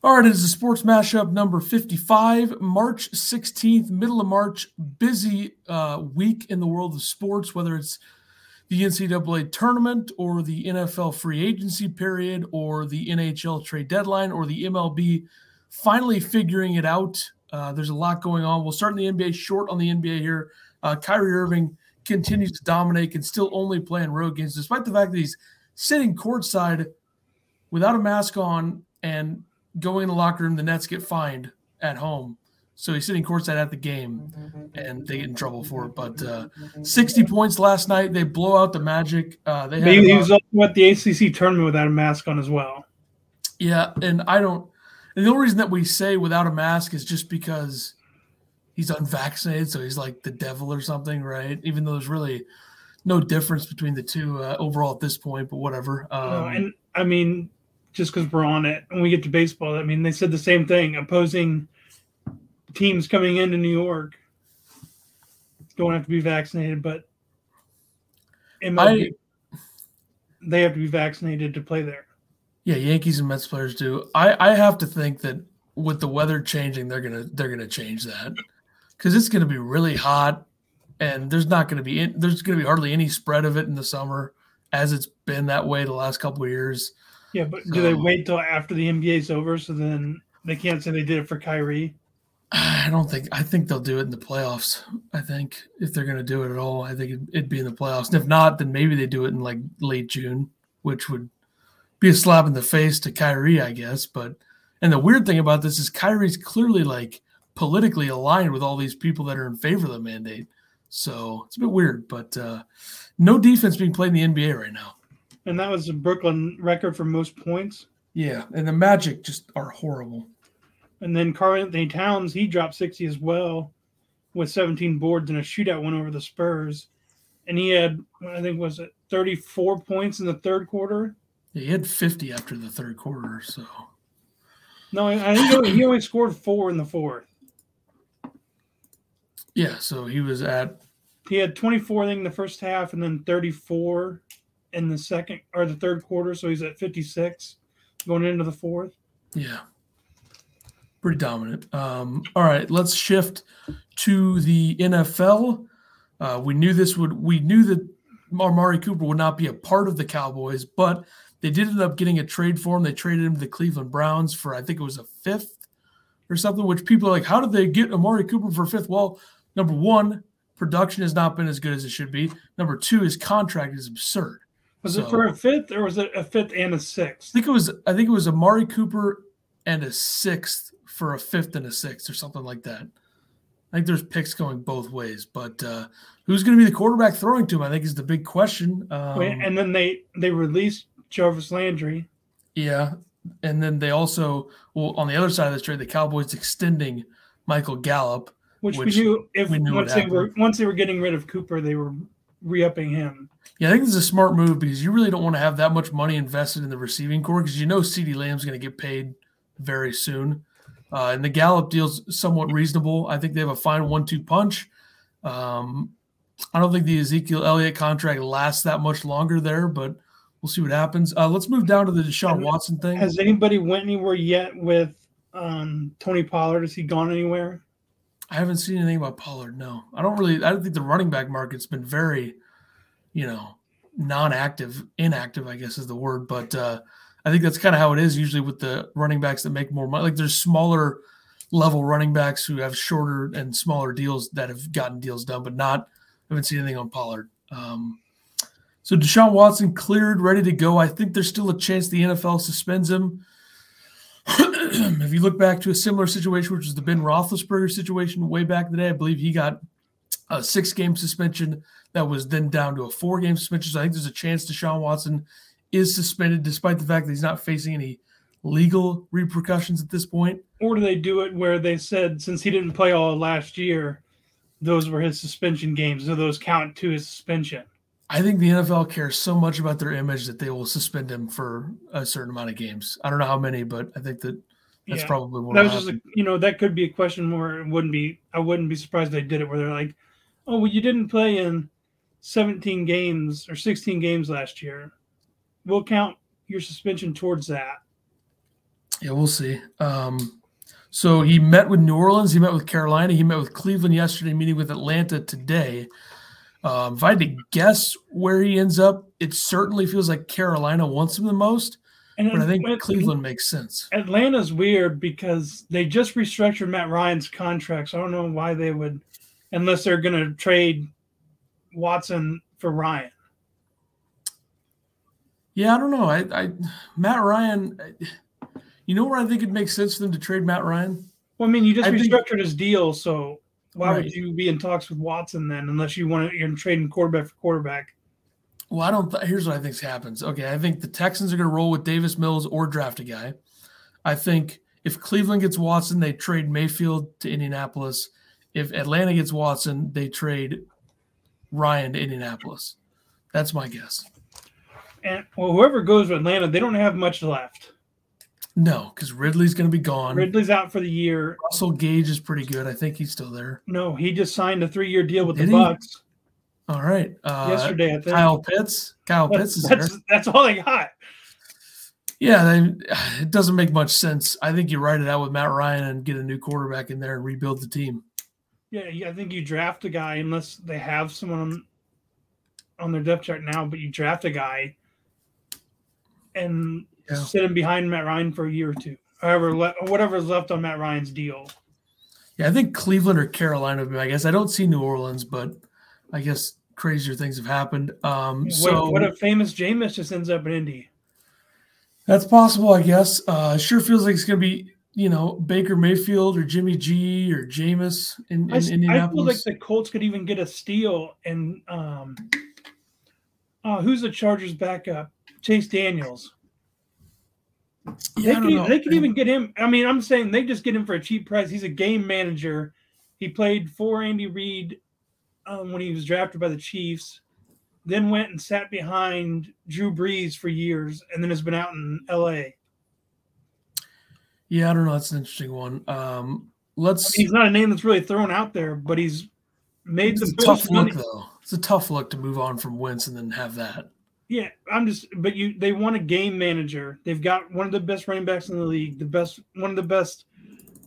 All right, it is a sports mashup number 55, March 16th, middle of March. Busy uh, week in the world of sports, whether it's the NCAA tournament or the NFL free agency period or the NHL trade deadline or the MLB finally figuring it out. Uh, there's a lot going on. We'll start in the NBA, short on the NBA here. Uh, Kyrie Irving continues to dominate, can still only play in road games, despite the fact that he's sitting courtside without a mask on and going in the locker room, the Nets get fined at home. So he's sitting courtside at the game, and they get in trouble for it. But uh, 60 points last night. They blow out the Magic. Uh, they he was also at the ACC tournament without a mask on as well. Yeah, and I don't. And the only reason that we say without a mask is just because he's unvaccinated, so he's like the devil or something, right? Even though there's really no difference between the two uh, overall at this point, but whatever. Um, and I mean, just because we're on it and we get to baseball, I mean, they said the same thing. Opposing teams coming into New York don't have to be vaccinated, but MLB, I, they have to be vaccinated to play there. Yeah, Yankees and Mets players do. I, I have to think that with the weather changing, they're gonna they're gonna change that because it's gonna be really hot, and there's not gonna be there's gonna be hardly any spread of it in the summer, as it's been that way the last couple of years. Yeah, but so, do they wait till after the NBA's over so then they can't say they did it for Kyrie? I don't think. I think they'll do it in the playoffs. I think if they're going to do it at all, I think it'd, it'd, be in the playoffs. And if not, then maybe they do it in like late June, which would be a slap in the face to Kyrie, I guess. But and the weird thing about this is Kyrie's clearly like politically aligned with all these people that are in favor of the mandate. So it's a bit weird, but uh, no defense being played in the NBA right now. And that was a Brooklyn record for most points. Yeah, and the Magic just are horrible. And then Karl-Anthony Towns, he dropped 60 as well with 17 boards and a shootout win over the Spurs. And he had, I think, was it 34 points in the third quarter? Yeah, he had 50 after the third quarter. So, no, I think he only scored four in the fourth. Yeah, so he was at. He had 24, I think, in the first half and then 34 in the second or the third quarter. So he's at 56 going into the fourth. Yeah pretty dominant. Um, all right, let's shift to the NFL. Uh, we knew this would. We knew that Amari Cooper would not be a part of the Cowboys, but they did end up getting a trade for him. They traded him to the Cleveland Browns for I think it was a fifth or something. Which people are like, how did they get Amari Cooper for fifth? Well, number one, production has not been as good as it should be. Number two, his contract is absurd. Was so, it for a fifth or was it a fifth and a sixth? I think it was. I think it was Amari Cooper and a sixth for a fifth and a sixth or something like that. I think there's picks going both ways, but uh, who's going to be the quarterback throwing to him? I think is the big question. Um, and then they they released Jarvis Landry. Yeah, and then they also well on the other side of this trade, the Cowboys extending Michael Gallup, which, which we knew if we knew once they were once they were getting rid of Cooper, they were re-upping him. Yeah, I think this is a smart move because you really don't want to have that much money invested in the receiving corps because you know CeeDee Lamb's going to get paid very soon. Uh, and the Gallup deal's somewhat reasonable. I think they have a fine one-two punch. Um, I don't think the Ezekiel Elliott contract lasts that much longer there, but we'll see what happens. Uh, let's move down to the Deshaun Watson thing. Has anybody went anywhere yet with um, Tony Pollard? Has he gone anywhere? I haven't seen anything about Pollard. No, I don't really. I don't think the running back market's been very, you know, non-active, inactive. I guess is the word. But uh, I think that's kind of how it is usually with the running backs that make more money. Like there's smaller level running backs who have shorter and smaller deals that have gotten deals done, but not I haven't seen anything on Pollard. Um, so Deshaun Watson cleared, ready to go. I think there's still a chance the NFL suspends him. if you look back to a similar situation, which was the Ben Roethlisberger situation way back in the day, I believe he got a six game suspension that was then down to a four game suspension. So I think there's a chance Deshaun Watson is suspended despite the fact that he's not facing any legal repercussions at this point? Or do they do it where they said since he didn't play all last year, those were his suspension games, so those count to his suspension? I think the NFL cares so much about their image that they will suspend him for a certain amount of games. I don't know how many, but I think that that's yeah. probably what. That was just a, you know that could be a question where it wouldn't be. I wouldn't be surprised they did it where they're like, "Oh, well, you didn't play in 17 games or 16 games last year we'll count your suspension towards that. Yeah, we'll see. Um, so he met with New Orleans, he met with Carolina, he met with Cleveland yesterday, meeting with Atlanta today. Um, if I had to guess where he ends up, it certainly feels like Carolina wants him the most. And but I think Cleveland makes sense. Atlanta's weird because they just restructured Matt Ryan's contract. So I don't know why they would, unless they're going to trade Watson for Ryan. Yeah, I don't know. I, I Matt Ryan. You know where I think it makes sense for them to trade Matt Ryan? Well, I mean, you just I restructured think, his deal, so why right. would you be in talks with Watson then, unless you want to you're trading quarterback for quarterback? Well, I don't. Th- here's what I think happens. Okay, I think the Texans are going to roll with Davis Mills or draft a guy. I think if Cleveland gets Watson, they trade Mayfield to Indianapolis. If Atlanta gets Watson, they trade Ryan to Indianapolis. That's my guess. And well, whoever goes with Atlanta, they don't have much left. No, because Ridley's going to be gone. Ridley's out for the year. Russell Gage is pretty good. I think he's still there. No, he just signed a three-year deal with Did the Bucs. All right. Uh, Yesterday, I think. Kyle Pitts. Kyle that's, Pitts is that's, there. That's all they got. Yeah, they, it doesn't make much sense. I think you write it out with Matt Ryan and get a new quarterback in there and rebuild the team. Yeah, I think you draft a guy unless they have someone on their depth chart now, but you draft a guy and yeah. sit him behind Matt Ryan for a year or two, however, le- whatever's left on Matt Ryan's deal. Yeah, I think Cleveland or Carolina. I guess I don't see New Orleans, but I guess crazier things have happened. Um, what, so what if famous Jameis just ends up in Indy? That's possible, I guess. Uh, sure feels like it's going to be you know Baker Mayfield or Jimmy G or Jameis in, in I, Indianapolis. I feel like the Colts could even get a steal and um, uh, who's the Chargers backup? Chase Daniels. Yeah, they could, even, they could even get him. I mean, I'm saying they just get him for a cheap price. He's a game manager. He played for Andy Reid um, when he was drafted by the Chiefs, then went and sat behind Drew Brees for years, and then has been out in L.A. Yeah, I don't know. That's an interesting one. Um, let's. I mean, he's not a name that's really thrown out there, but he's made it's the tough look though. It's a tough look to move on from Wentz and then have that. Yeah, I'm just, but you, they want a game manager. They've got one of the best running backs in the league, the best, one of the best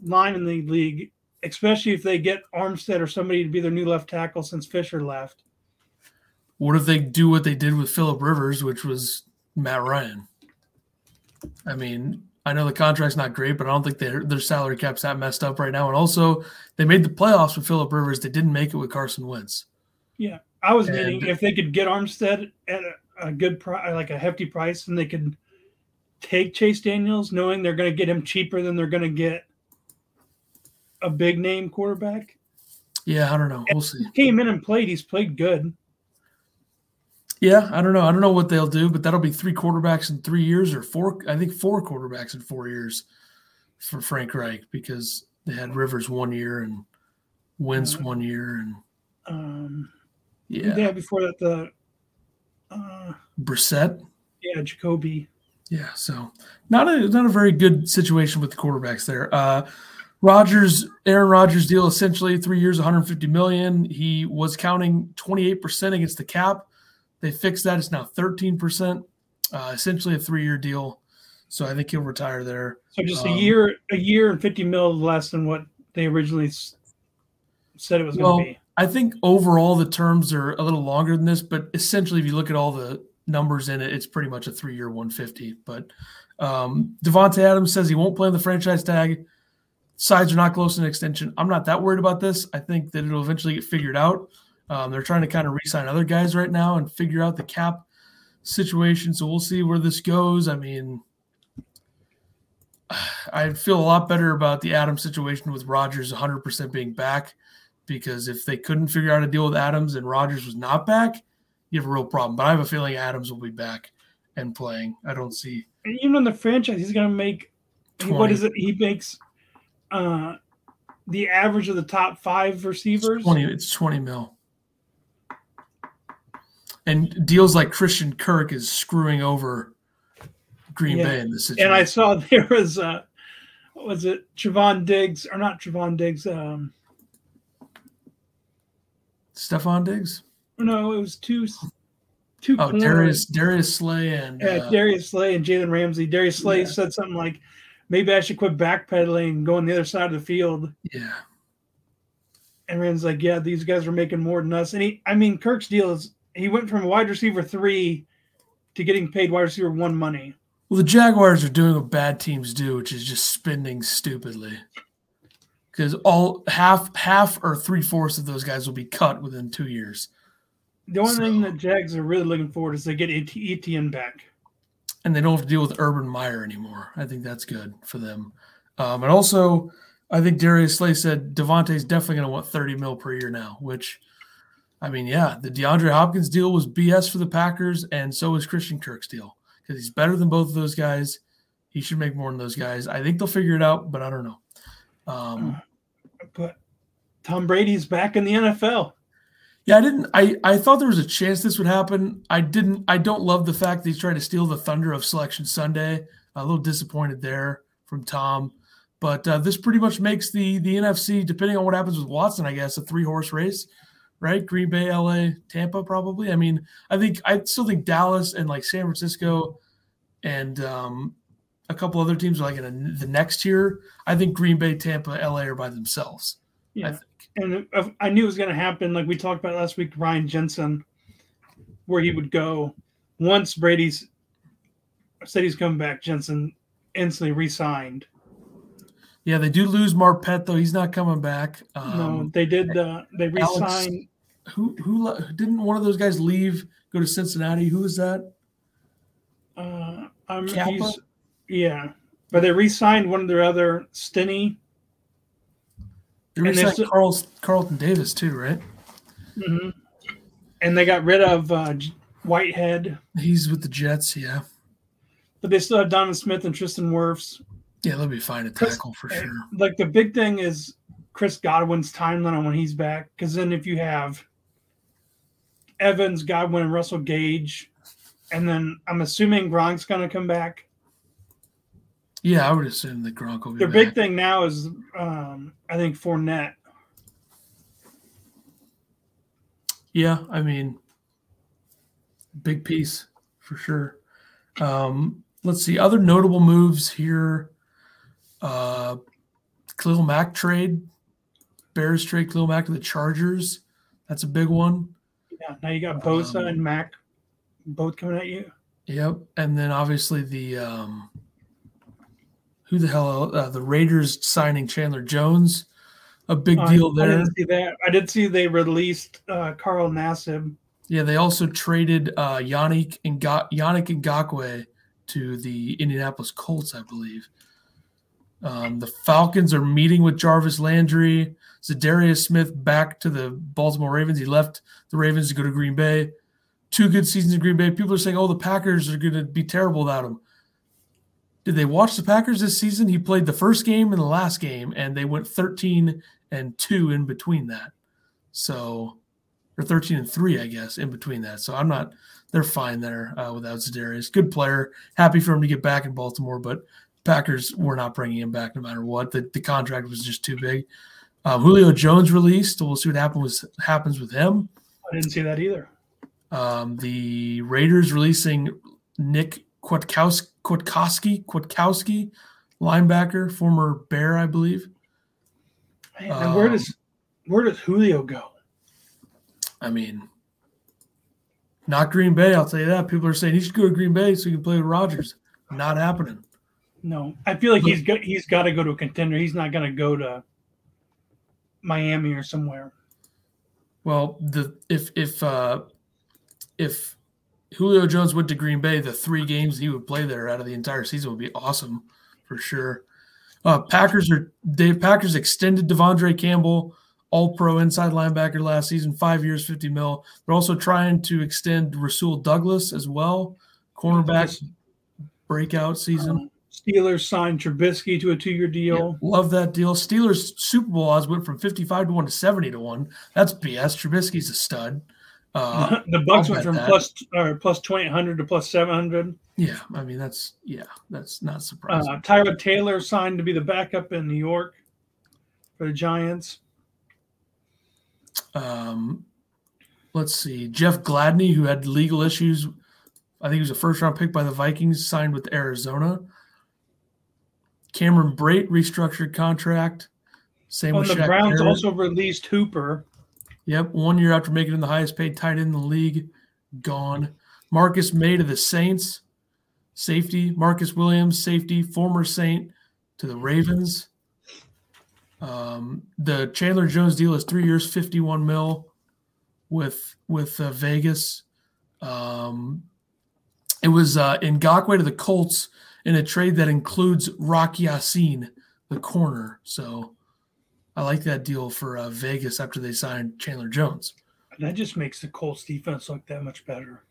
line in the league, especially if they get Armstead or somebody to be their new left tackle since Fisher left. What if they do what they did with Philip Rivers, which was Matt Ryan? I mean, I know the contract's not great, but I don't think their their salary cap's that messed up right now. And also, they made the playoffs with Philip Rivers. They didn't make it with Carson Wentz. Yeah, I was and, if they could get Armstead at a, a good price, like a hefty price, and they could take Chase Daniels, knowing they're going to get him cheaper than they're going to get a big name quarterback. Yeah, I don't know. We'll see. He came in and played. He's played good. Yeah, I don't know. I don't know what they'll do, but that'll be three quarterbacks in three years or four. I think four quarterbacks in four years for Frank Reich because they had Rivers one year and Wentz uh, one year and um, yeah, yeah. Before that, the uh, Brissett. Yeah, Jacoby. Yeah, so not a not a very good situation with the quarterbacks there. Uh, Rodgers, Aaron Rodgers deal essentially three years, 150 million. He was counting 28% against the cap they fixed that. It's now 13%, uh, essentially a three year deal. So I think he'll retire there. So just um, a year, a year and 50 mil less than what they originally said it was going to be. I think overall the terms are a little longer than this, but essentially, if you look at all the numbers in it, it's pretty much a three year 150. But um, Davante Adams says he won't play on the franchise tag. Sides are not close to an extension. I'm not that worried about this. I think that it'll eventually get figured out. Um, they're trying to kind of re-sign other guys right now and figure out the cap situation. So we'll see where this goes. I mean, I feel a lot better about the Adams situation with Rodgers 100% being back because if they couldn't figure out a deal with Adams and Rodgers was not back, you have a real problem. But I have a feeling Adams will be back and playing. I don't see. And even on the franchise, he's going to make 20. what is it? He makes uh, the average of the top five receivers. It's 20, it's 20 mil and deals like Christian Kirk is screwing over Green yeah. Bay in this situation. And I saw there was uh was it Trevon Diggs or not Trevon Diggs? Um Stefon Diggs? No, it was two, two Oh, Darius Darius Slay and yeah, uh, Darius Slay and Jalen Ramsey. Darius Slay yeah. said something like maybe I should quit backpedaling and go on the other side of the field. Yeah. And Everyone's like, yeah, these guys are making more than us. And he, I mean, Kirk's deal is he went from wide receiver three to getting paid wide receiver one money. Well, the Jaguars are doing what bad teams do, which is just spending stupidly. Because all half, half or three fourths of those guys will be cut within two years. The only so, thing that Jags are really looking forward is they get Etienne back, and they don't have to deal with Urban Meyer anymore. I think that's good for them. Um, and also, I think Darius Slay said Davante's definitely going to want 30 mil per year now, which, I mean, yeah, the DeAndre Hopkins deal was BS for the Packers, and so is Christian Kirk's deal because he's better than both of those guys. He should make more than those guys. I think they'll figure it out, but I don't know. Um, but Tom Brady's back in the NFL. Yeah, I didn't. I I thought there was a chance this would happen. I didn't. I don't love the fact that he's trying to steal the thunder of Selection Sunday. A little disappointed there from Tom, but uh, this pretty much makes the the NFC, depending on what happens with Watson, I guess, a three horse race, right? Green Bay, LA, Tampa, probably. I mean, I think I still think Dallas and like San Francisco, and um, a couple other teams are like in a, the next year. I think Green Bay, Tampa, LA are by themselves. Yeah and I knew it was going to happen. Like we talked about last week, Ryan Jensen, where he would go once Brady's said he's coming back. Jensen instantly re-signed. Yeah, they do lose Marpet though. He's not coming back. Um, no, they did. Uh, they re-signed. Alex, who who didn't one of those guys leave? Go to Cincinnati. Who is that? Uh, I'm. Yeah, but they re-signed one of their other Stinnie. They and Carl, Carlton Davis too, right? Mm-hmm. And they got rid of uh, Whitehead. He's with the Jets, yeah. But they still have Donovan Smith and Tristan Wirfs. Yeah, they'll be fine to tackle for sure. Like the big thing is Chris Godwin's timeline on when he's back. Because then if you have Evans, Godwin, and Russell Gage, and then I'm assuming Gronk's going to come back. Yeah, I would assume that Gronk will be. Their back. big thing now is, um, I think, Fournette. Yeah, I mean, big piece for sure. Um, let's see other notable moves here. Uh, Khalil Mack trade, Bears trade Khalil Mack to the Chargers. That's a big one. Yeah, now you got Bosa um, and Mack both coming at you. Yep, and then obviously the um, who the hell uh, the Raiders signing Chandler Jones, a big uh, deal there. I didn't see that. I did see they released uh, Carl Nassib. Yeah, they also traded uh, Yannick and Yannick Ngakoue to the Indianapolis Colts, I believe. Um, the Falcons are meeting with Jarvis Landry. Za'Darius Smith back to the Baltimore Ravens. He left the Ravens to go to Green Bay. Two good seasons in Green Bay. People are saying, "Oh, the Packers are going to be terrible without him." Did they watch the Packers this season? He played the first game and the last game, and they went 13 and two in between that. So, or 13 and three, I guess, in between that. So I'm not. They're fine there uh, without Za'Darius. Good player. Happy for him to get back in Baltimore, but Packers were not bringing him back no matter what. The, the contract was just too big. Uh, Julio Jones released. We'll see what happens with happens with him. I didn't see that either. Um, the Raiders releasing Nick Kwiatkowski, Kwiatkowski, Kwiatkowski, linebacker, former Bear, I believe. Man, um, where does where does Julio go? I mean, not Green Bay. I'll tell you that. People are saying he should go to Green Bay so he can play with Rodgers. Not happening. No, I feel like he's got he's got to go to a contender. He's not going to go to Miami or somewhere. Well, the if if uh if Julio Jones went to Green Bay, the three games he would play there out of the entire season would be awesome for sure. Uh, Packers are Dave Packers extended De'Vondre Campbell, all pro inside linebacker last season, five years, 50 mil. They're also trying to extend Rasul Douglas as well, cornerback breakout season. Um, Steelers signed Trubisky to a two-year deal. Yeah, love that deal. Steelers Super Bowl odds went from 55 to 1 to 70 to 1. That's BS. Trubisky's a stud. Uh, the Bucs went from plus or plus twenty hundred to plus seven hundred. Yeah, I mean that's yeah, that's not surprising. Uh, Tyrod Taylor signed to be the backup in New York for the Giants. Um, let's see, Jeff Gladney, who had legal issues, I think he was a first round pick by the Vikings, signed with Arizona. Cameron Brate restructured contract. Same Oh, with the Shaq Browns Barrett. also released Hooper. Yep, one year after making him the highest paid tight end in the league, gone. Marcus Maye to the Saints, safety. Marcus Williams, safety, former Saint to the Ravens. Um, the Chandler Jones deal is three years, fifty-one mil, with with uh, Vegas. Um, it was uh, Ngakoue to the Colts in a trade that includes Rock Ya-Sin, the corner. So I like that deal for uh, Vegas after they signed Chandler Jones. That just makes the Colts defense look that much better.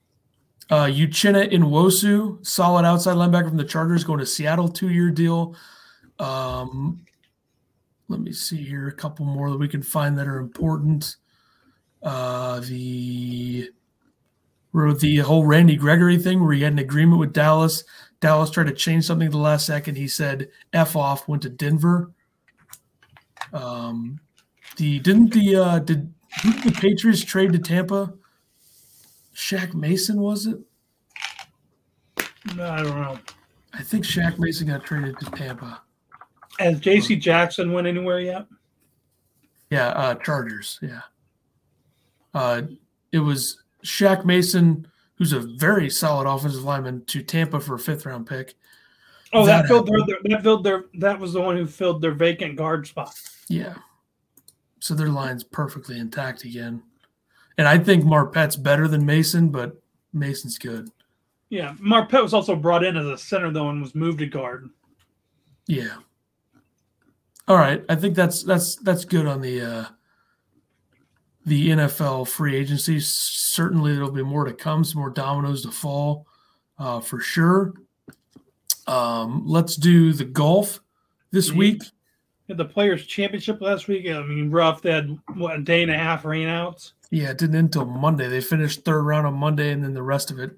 Uh, Uchenna Nwosu, solid outside linebacker from the Chargers, going to Seattle, two-year deal. Um, let me see here, a couple more that we can find that are important. Uh, the wrote the whole Randy Gregory thing where he had an agreement with Dallas. Dallas tried to change something at the last second. He said "f off," went to Denver. Um, the didn't the uh, did, didn't the Patriots trade to Tampa? Shaq Mason was it? No, I don't know. I think Shaq Mason got traded to Tampa. Has J.C. Jackson went anywhere yet? Yeah, uh, Chargers. Yeah. Uh, it was Shaq Mason, who's a very solid offensive lineman, to Tampa for a fifth round pick. Oh, that, That filled their, that filled their that was the one who filled their vacant guard spot. Yeah. So their line's perfectly intact again. And I think Marpet's better than Mason, but Mason's good. Yeah, Marpet was also brought in as a center though and was moved to guard. Yeah. All right. I think that's that's that's good on the uh the NFL free agency. Certainly there'll be more to come, some more dominoes to fall, uh, for sure. Um, let's do the golf this Mhm. week. Had the Players Championship last week. I mean, rough. They had what a day and a half rainouts. Yeah, it didn't end until Monday. They finished third round on Monday and then the rest of it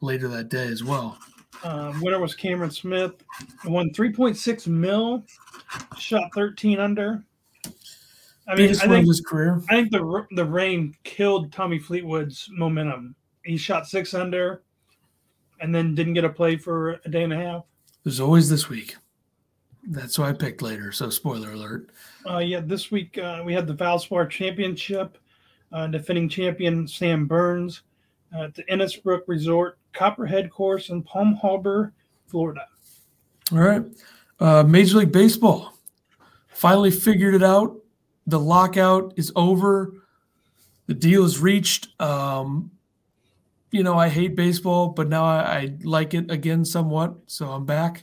later that day as well. Um, winner was Cameron Smith. Won 3.6 mil. Shot 13 under. I mean, Biggest I think his career. I think the the rain killed Tommy Fleetwood's momentum. He shot six under, and then didn't get a play for a day and a half. There's always this week. That's why I picked later. So spoiler alert. Uh, yeah, this week uh, we had the Valspar Championship. Uh, defending champion Sam Burns uh, at the Innisbrook Resort Copperhead Course in Palm Harbor, Florida. All right. Uh, Major League Baseball finally figured it out. The lockout is over. The deal is reached. Um, you know, I hate baseball, but now I, I like it again somewhat. So I'm back.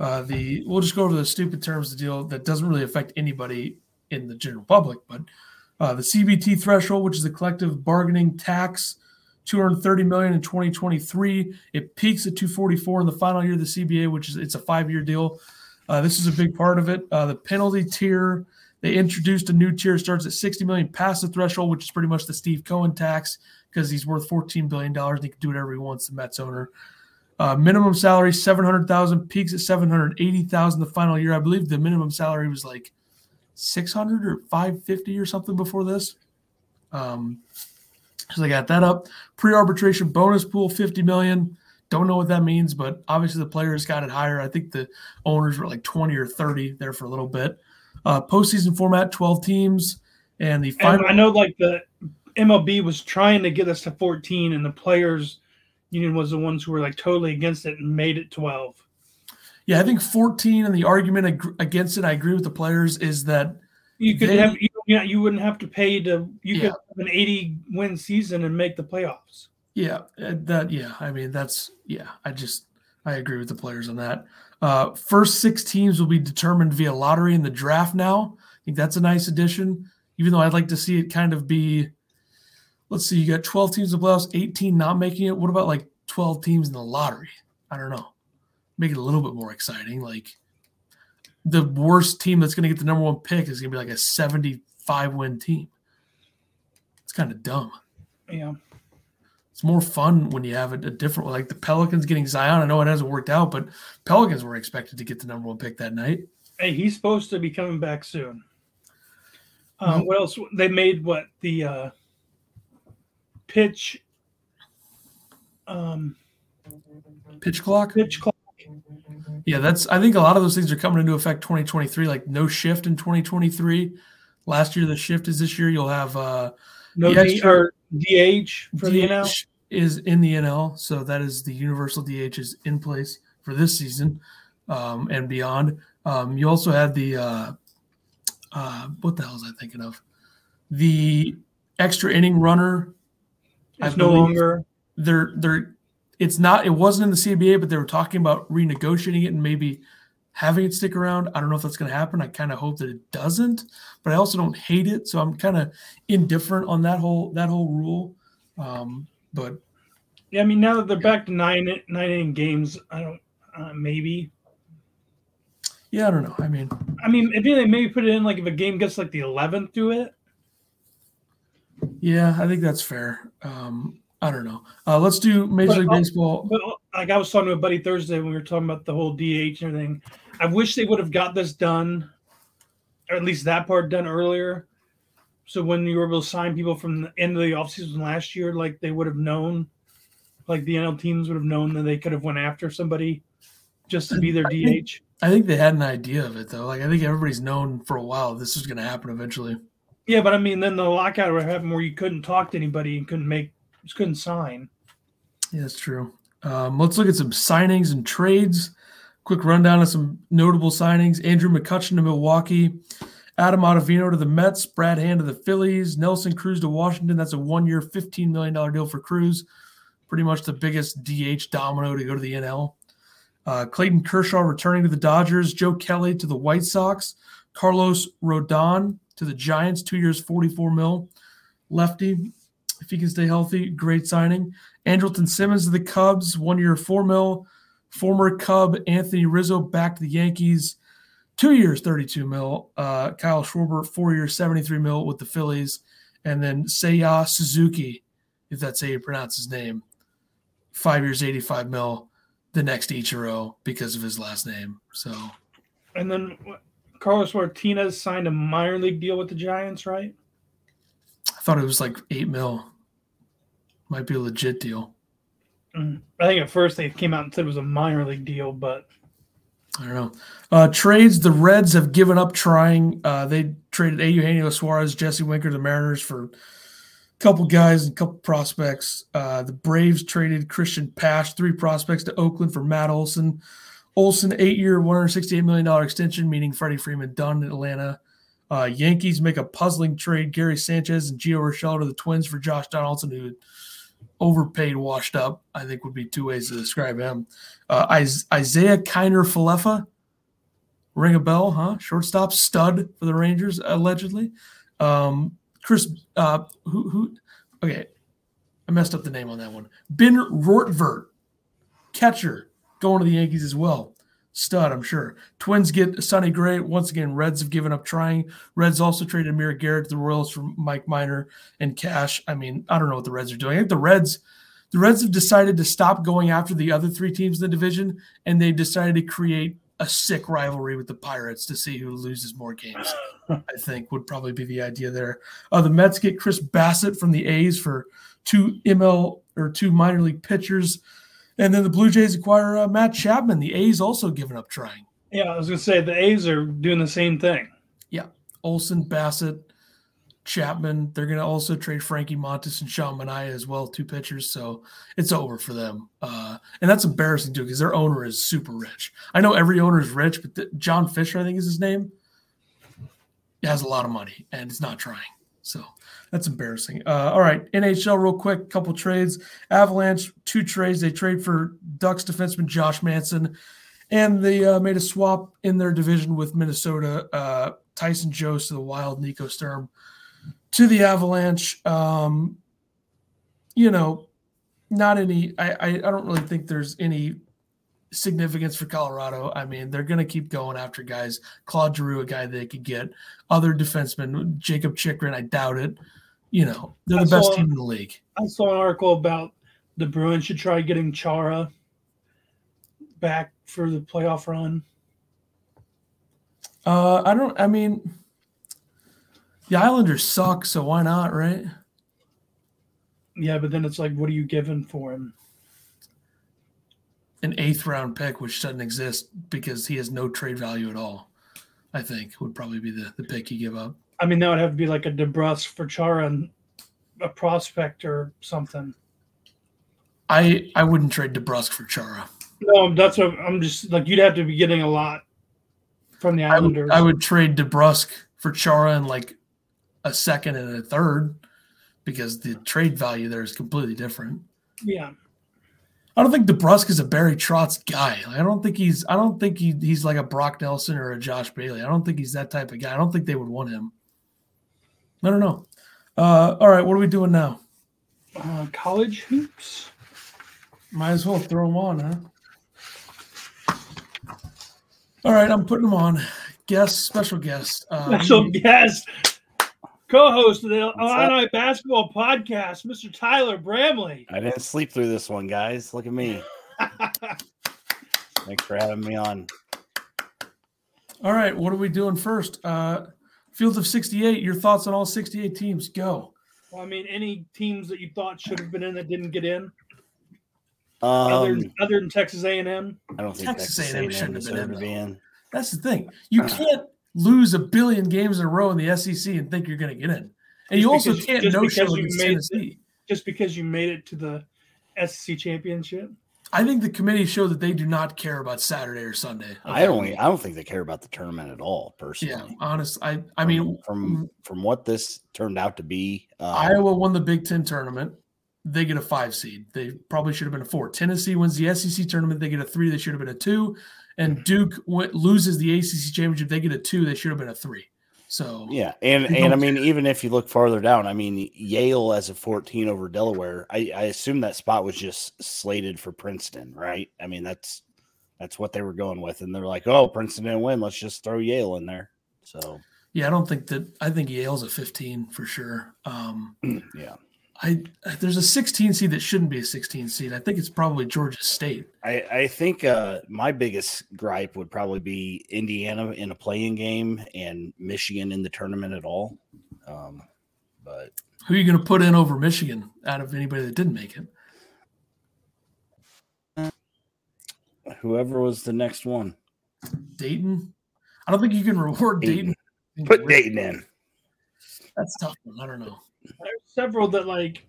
Uh, the we'll just go over the stupid terms of the deal that doesn't really affect anybody in the general public, but uh, the CBT threshold, which is the collective bargaining tax, 230 million in 2023. It peaks at 244 in the final year of the CBA, which is it's a five-year deal. Uh, this is a big part of it. Uh, the penalty tier, they introduced a new tier, starts at 60 million past the threshold, which is pretty much the Steve Cohen tax because he's worth 14 billion dollars and he can do whatever he wants. The Mets owner. Uh, minimum salary 700,000, peaks at 780,000 the final year. I believe the minimum salary was like 600 or 550 or something before this. Um, so they got that up. Pre-arbitration bonus pool 50 million. Don't know what that means, but obviously the players got it higher. I think the owners were like 20 or 30 there for a little bit. Uh, postseason format, 12 teams, and the And final. I know, like the MLB was trying to get us to 14, and the players union was the ones who were like totally against it and made it 12. Yeah, I think 14 and the argument ag- against it, I agree with the players, is that You could They- have you, yeah, you wouldn't have to pay to you Yeah. could have an 80 win season and make the playoffs. Yeah, uh, that yeah. I mean, that's yeah. I just I agree with the players on that. Uh, first six teams will be determined via lottery in the draft. Now, I think that's a nice addition. Even though I'd like to see it kind of be, let's see, you got twelve teams in the playoffs, eighteen not making it. What about like twelve teams in the lottery? I don't know. Make it a little bit more exciting. Like the worst team that's going to get the number one pick is going to be like a seventy-five win team. It's kind of dumb Yeah. it's more fun when you have a, a different like the Pelicans getting Zion. I know it hasn't worked out, but Pelicans were expected to get the number one pick that night. Hey, he's supposed to be coming back soon. Uh, Mhm. What else? They made what the uh, pitch, um, Pitch clock. pitch clock Yeah, that's. I think a lot of those things are coming into effect 2023. Like no shift in 2023. Last year the shift is this year. You'll have uh no D, or DH for DH the NL is in the NL, so that is the universal DH is in place for this season um, and beyond. Um, you also had the uh, uh, what the hell was I thinking of? The extra inning runner. It's no longer. They're they're. It's not. It wasn't in the CBA, but they were talking about renegotiating it and maybe having it stick around. I don't know if that's going to happen. I kind of hope that it doesn't, but I also don't hate it. So I'm kind of indifferent on that whole that whole rule. Um, but yeah, I mean now that they're back to nine nine inning games, I don't uh, maybe. Yeah, I don't know. I mean, I mean, if they maybe put it in like if a game gets like the eleventh to it. Yeah, I think that's fair. Um, I don't know. Uh, let's do Major League Baseball. But, like I was talking to a buddy Thursday when we were talking about the whole DH and everything. I wish they would have got this done, or at least that part done earlier. So when you were able to sign people from the end of the offseason last year, like they would have known, like the NL teams would have known that they could have went after somebody just to be their I DH. Think, I think they had an idea of it though. Like I think everybody's known for a while this was going to happen eventually. Yeah, but I mean, then the lockout would happen where you couldn't talk to anybody and couldn't make, just couldn't sign. Yeah, that's true. Um, let's look at some signings and trades. Quick rundown of some notable signings: Andrew McCutchen to Milwaukee, Adam Ottavino to the Mets, Brad Hand to the Phillies, Nelson Cruz to Washington. That's a one-year, fifteen million dollar deal for Cruz. Pretty much the biggest DH domino to go to the NL. Uh, Clayton Kershaw returning to the Dodgers, Joe Kelly to the White Sox, Carlos Rodon to the Giants, two years, 44 mil. Lefty, if he can stay healthy, great signing. Andrelton Simmons to the Cubs, one year, four mil. Former Cub Anthony Rizzo back to the Yankees, two years, 32 mil. Uh, Kyle Schwarber, four years, 73 mil with the Phillies. And then Seiya Suzuki, if that's how you pronounce his name, five years, 85 mil. The next Ichiro because of his last name. So, and then Carlos Martinez signed a minor league deal with the Giants, right? I thought it was like eight mil. Might be a legit deal. Mm, I think at first they came out and said it was a minor league deal, but I don't know. Uh, trades the Reds have given up trying. Uh, they traded A. Eugenio Suarez, Jesse Winker, the Mariners for a couple guys and a couple prospects. Uh, the Braves traded Christian Pash, three prospects to Oakland for Matt Olson. Olson, eight year, $168 million extension, meaning Freddie Freeman done in Atlanta. Uh, Yankees make a puzzling trade Gary Sanchez and Gio Urshela to the Twins for Josh Donaldson, who overpaid, washed up, I think would be two ways to describe him. Uh, Isiah Kiner Falefa, ring a bell, huh? Shortstop stud for the Rangers, allegedly. Um, Chris, uh, who, who, okay, I messed up the name on that one. Ben Rortvedt, catcher going to the Yankees as well. Stud, I'm sure. Twins get Sonny Gray. Once again, Reds have given up trying. Reds also traded Amir Garrett to the Royals for Mike Minor and cash. I mean, I don't know what the Reds are doing. I think the Reds, the Reds have decided to stop going after the other three teams in the division, and they've decided to create a sick rivalry with the Pirates to see who loses more games. I think would probably be the idea there. Uh, the Mets get Chris Bassitt from the A's for two ML or two minor league pitchers. And then the Blue Jays acquire uh, Matt Chapman. The A's also given up trying. Yeah, I was going to say the A's are doing the same thing. Yeah. Olson, Bassitt, Chapman. They're going to also trade Frankie Montas and Sean Manaea as well, two pitchers. So it's over for them. Uh, and that's embarrassing too because their owner is super rich. I know every owner is rich, but the, John Fisher, I think is his name, has a lot of money and is not trying. So that's embarrassing. Uh, all right, NHL, real quick, couple trades. Avalanche, two trades. They trade for Ducks defenseman Josh Manson, and they uh, made a swap in their division with Minnesota. Uh, Tyson Jost to the Wild, Nico Sturm to the Avalanche. Um, you know, not any. I, I I don't really think there's any significance for Colorado. I mean, they're going to keep going after guys. Claude Giroux, a guy they could get. Other defensemen, Jakob Chychrun, I doubt it you know, they're the I best saw, team in the league. I saw an article about the Bruins should try getting Chara back for the playoff run. Uh, I don't. I mean, the Islanders suck, so why not, right? Yeah, but then it's like, what are you giving for him? An eighth round pick, which doesn't exist because he has no trade value at all. I think would probably be the, the pick you give up. I mean, that would have to be like a DeBrusk for Chara and a prospect or something. I I wouldn't trade DeBrusk for Chara. No, that's what I'm just like you'd have to be getting a lot from the Islanders. I would, I would trade DeBrusk for Chara and like a second and a third because the trade value there is completely different. Yeah. I don't think DeBrusk is a Barry Trotz guy. I don't think he's. I don't think he, he's like a Brock Nelson or a Josh Bailey. I don't think he's that type of guy. I don't think they would want him. I don't know. Uh, all right, what are we doing now? Uh, college hoops. Might as well throw them on, huh? All right, I'm putting them on. Guest, special guest. Um, special guest co-host of the Illini Basketball Podcast, Mr. Tyler Bramley. I didn't sleep through this one, guys. Look at me. Thanks for having me on. All right, what are we doing first? Uh, Field of 68, your thoughts on all 68 teams. Go. Well, I mean, any teams that you thought should have been in that didn't get in? Um, other, other than Texas A&M? I don't think Texas, Texas A&M, A&M shouldn't have been in. That's the thing. You can't lose a billion games in a row in the SEC and think you're going to get in. And just you also because, can't no show you made it, just because you made it to the SEC championship. I think the committee showed that they do not care about Saturday or Sunday. I don't. I don't think they care about the tournament at all. Personally, yeah. Honest, I. I mean, from from what this turned out to be, um, Iowa won the Big Ten tournament. They get a five seed. They probably should have been a four. Tennessee wins the SEC tournament. They get a three. They should have been a two and Duke went, loses the ACC championship, they get a two. They should have been a three. So yeah, and and I mean, even if you look farther down, I mean, Yale as a 14 over Delaware, I, I assume that spot was just slated for Princeton, right? I mean, that's that's what they were going with, and they're like, oh, Princeton didn't win, let's just throw Yale in there. So yeah, I don't think that. I think Yale's a 15 for sure. Um, yeah, I there's a 16 seed that shouldn't be a 16 seed. I think it's probably Georgia State. I, I think uh, my biggest gripe would probably be Indiana in a playing game and Michigan in the tournament at all. Um, but who are you going to put in over Michigan out of anybody that didn't make it? Whoever was the next one. Dayton. I don't think you can reward Dayton. Dayton. Put Dayton in. That's tough. One. I don't know. There's several that like.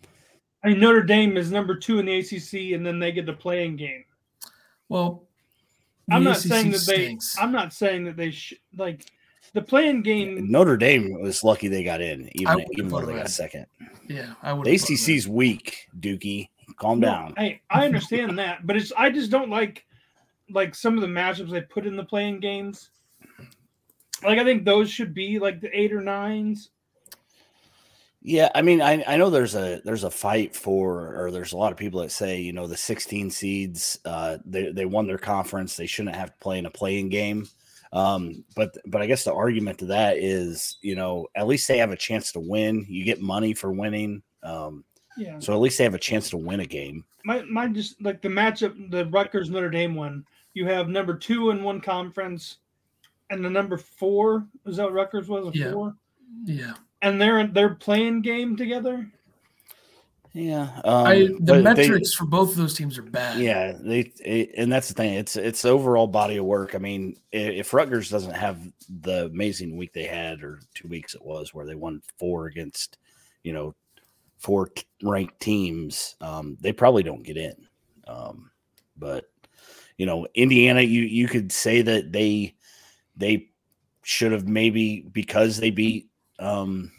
I mean, Notre Dame is number two in the ACC, and then they get the playing game. Well, I'm not ACC saying that stinks. they. I'm not saying that they should like the playing game. Notre Dame was lucky they got in, even even though they got second. Yeah, I would. The ACC's weak, Dookie. Calm no, down. Hey, I understand that, but it's I just don't like like some of the matchups they put in the playing games. Like I think those should be like the eight or nines. Yeah, I mean, I, I know there's a there's a fight for, or there's a lot of people that say, you know, the 16 seeds, uh, they they won their conference, they shouldn't have to play in a playing game. Um, but but I guess the argument to that is, you know, at least they have a chance to win. You get money for winning. Um, yeah. So at least they have a chance to win a game. My my just like the matchup, the Rutgers Notre Dame one. You have number two in one conference, and the number four is that what Rutgers was a yeah. four. Yeah and they're they're playing game together. Yeah, um, I, the metrics they, for both of those teams are bad. Yeah, they it, and that's the thing. It's it's overall body of work. I mean, if Rutgers doesn't have the amazing week they had, or two weeks it was, where they won four against, you know, four ranked teams, um, they probably don't get in. Um, but you know, Indiana, you you could say that they they should have maybe because they beat um,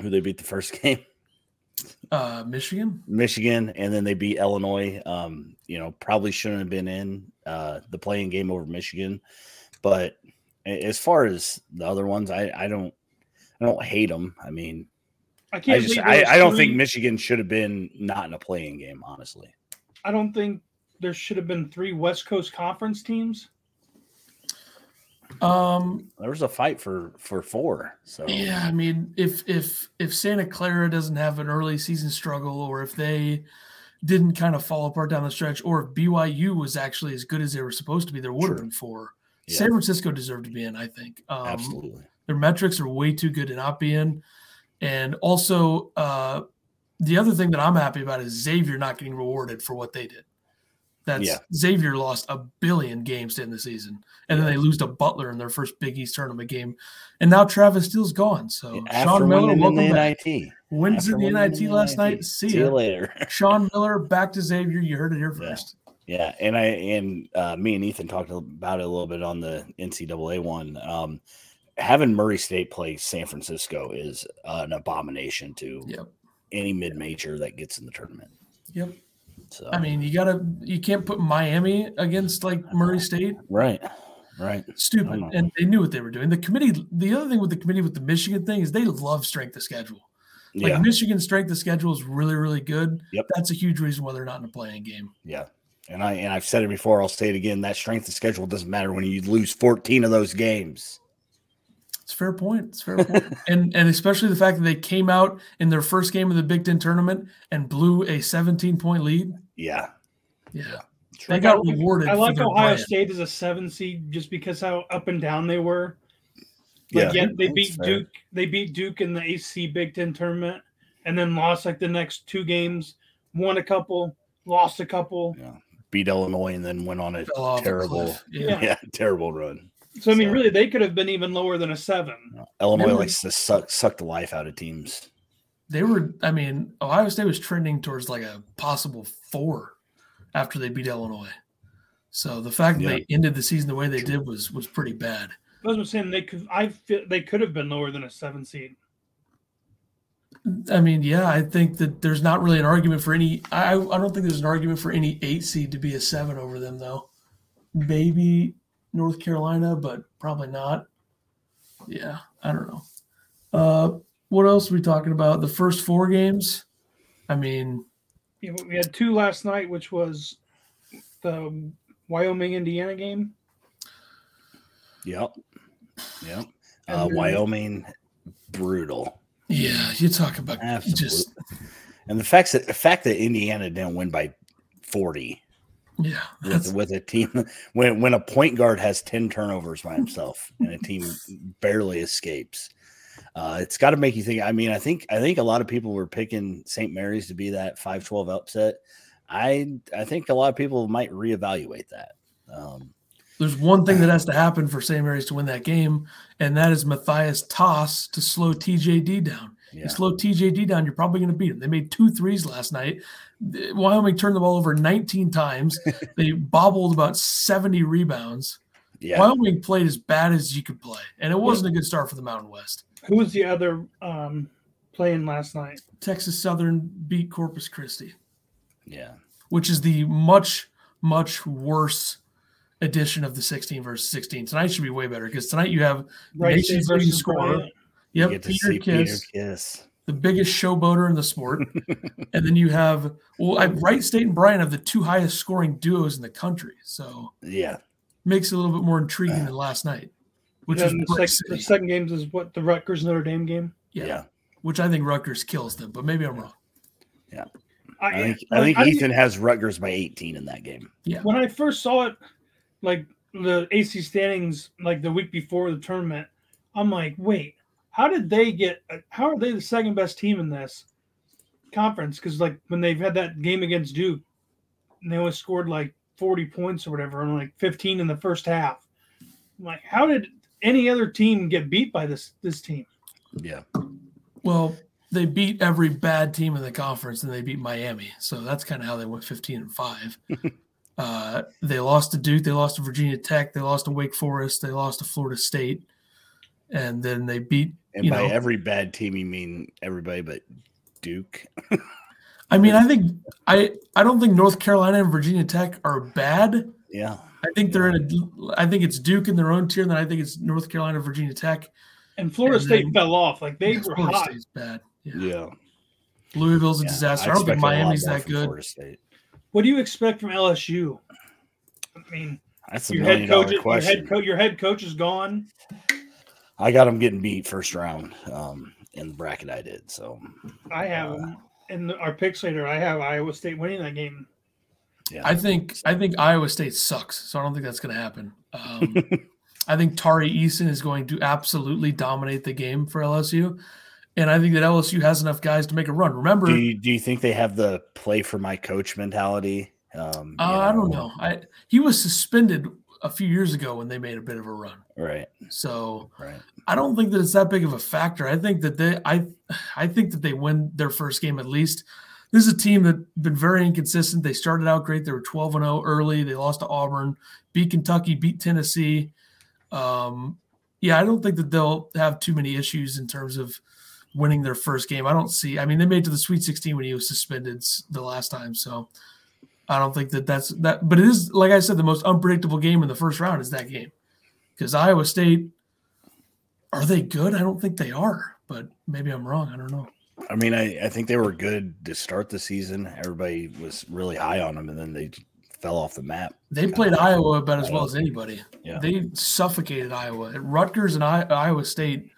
who they beat the first game? Uh, Michigan. Michigan, and then they beat Illinois. Um, you know, probably shouldn't have been in uh, the playing game over Michigan, but as far as the other ones, I, I don't I don't hate them. I mean, I can't. I, just, I, I don't think Michigan should have been not in a playing game. Honestly, I don't think there should have been three West Coast Conference teams. Um, there was a fight for for four. So yeah, I mean, if if if Santa Clara doesn't have an early season struggle, or if they didn't kind of fall apart down the stretch, or if BYU was actually as good as they were supposed to be, there would have been four. Yeah. San Francisco deserved to be in, I think. Um, Absolutely, their metrics are way too good to not be in, and also uh, the other thing that I'm happy about is Xavier not getting rewarded for what they did. That's Yeah. Xavier lost a billion games in the season, and then they lose to Butler in their first Big East tournament game, and now Travis Steele's gone. So After Sean Miller, welcome the back. NIT. Wins After in the NIT last NIT. night. See, See you later. Sean Miller back to Xavier. You heard it here first. Yeah, and I and uh, me and Ethan talked about it a little bit on the NCAA one. Um, having Murray State play San Francisco is an abomination to Yep. any mid major that gets in the tournament. Yep. So I mean, you gotta you can't put Miami against like Murray State. right, right. Stupid. And they knew what they were doing. The committee, the other thing with the committee with the Michigan thing is they love strength of schedule. Like Yeah, Michigan's strength of schedule is really, really good. Yep. That's a huge reason why they're not in a playing game. yeah. And I and I've said it before. I'll say it again. That strength of schedule doesn't matter when you lose fourteen of those games. It's a fair point. It's a fair point. and and especially the fact that they came out in their first game of the Big Ten tournament and blew a 17 point lead. Yeah, Yeah. True. They got rewarded. I like Ohio brand. State as a seven seed just because how up and down they were. yeah. Like, yeah, they beat fair. Duke. They beat Duke in the AC Big Ten tournament, and then lost like the next two games. Won a couple, lost a couple. Yeah. Beat Illinois and then went on a Fell off a terrible. Yeah. yeah, terrible run. So I mean, So- really, they could have been even lower than a seven. Illinois Really? likes to suck suck the life out of teams. They were, I mean, Ohio State was trending towards like a possible four after they beat Illinois. So the fact that they ended the season the way they did was was pretty bad. I was saying they could. I feel they could have been lower than a seven seed. I mean, yeah, I think that there's not really an argument for any. I I don't think there's an argument for any eight seed to be a seven over them, though. Maybe North Carolina, but probably not. Yeah, I don't know. Uh, what else are we talking about? The first four games. I mean, You we had two last night, which was the Wyoming Indiana game. Yep. Yep. Uh, Wyoming, brutal. yeah, you talk about Absolutely. just And the fact that the fact that Indiana didn't win by forty yeah. With, with a team when when a point guard has ten turnovers by himself and a team barely escapes. Uh, it's got to make you think. I mean, I think I think a lot of people were picking St. Mary's to be that 5-12 upset. I I think a lot of people might reevaluate that. Um, there's one thing that has to happen for St. Mary's to win that game, and that is Matthias Tass to slow TJD down. yeah, You slow TJD down, you're probably going to beat them. They made two threes last night. The- Wyoming turned the ball over 19 times. they bobbled about 70 rebounds. yeah. Wyoming played as bad as you could play, and it wasn't a good start for the Mountain West. Who was the other um, playing last night? Texas Southern beat Corpus Christi, yeah. which is the much, much worse edition of the 16 versus 16. Tonight should be way better because tonight you have Right Nation's leading scorer. Bryant. yep, you get to Peter see Kiss, Peter Kiss. The biggest showboater in the sport. and then you have well, I, Wright State and Bryant have the two highest scoring duos in the country, so Yeah, makes it a little bit more intriguing than last night, which was Then the, Brick sec- the second games is what the Rutgers Notre Dame game. yeah, yeah. which I think Rutgers kills them, but maybe I'm wrong. Yeah, I think I think Ethan has Rutgers by 18 in that game. Yeah, when I first saw it, like the AC standings, like the week before the tournament, I'm like, wait, how did they get? How are they the second best team in this conference? Because like when they've had that game against Duke, and they only scored like 40 points or whatever, and like 15 in the first half. I'm like, how did any other team get beat by this this team? Yeah, Well, they beat every bad team in the conference, and they beat Miami, so that's kind of how they went 15 and five. uh, they lost to Duke, they lost to Virginia Tech, they lost to Wake Forest, they lost to Florida State, and then they beat and by know. every bad team, you mean everybody but Duke. I mean, I think I I don't think North Carolina and Virginia Tech are bad. Yeah, I think they're in a. I think it's Duke in their own tier, and then I think it's North Carolina, Virginia Tech. And Florida And State then- fell off. Like they were Florida hot. State's bad. Yeah. yeah. Louisville's a yeah. disaster. I, don't think expected a lot Miami's that good. State. What do you expect from LSU? I mean, That's a your million head dollar coach, your head coach, your head coach is gone. I got them getting beat first round um, in the bracket I did. So I have Uh, in the, our picks later. I have Iowa State winning that game. yeah, I think I think Iowa State sucks, so I don't think that's going to happen. Um, I think Tari Eason is going to absolutely dominate the game for LSU, and I think that LSU has enough guys to make a run. Remember, do you, do you think they have the play for my coach mentality Um, uh, I don't know. I he was suspended a few years ago when they made a bit of a run. Right. So right. I don't think that it's that big of a factor. I think that they I I think that they win their first game at least. This is a team that been very inconsistent. They started out great. They were 12 and 0 early. They lost to Auburn, beat Kentucky, beat Tennessee. Um, yeah, I don't think that they'll have too many issues in terms of winning their first game. I don't see. I mean, they made it to the Sweet 16 when he was suspended the last time, so I don't think that that's that. But it is, like I said, the most unpredictable game in the first round is that game because Iowa State are they good? I don't think they are, but maybe I'm wrong. I don't know. I mean, I, I think they were good to start the season. Everybody was really high on them, and then they fell off the map. They played Iowa about as well as anybody. Yeah. They suffocated Iowa. Rutgers and I, Iowa State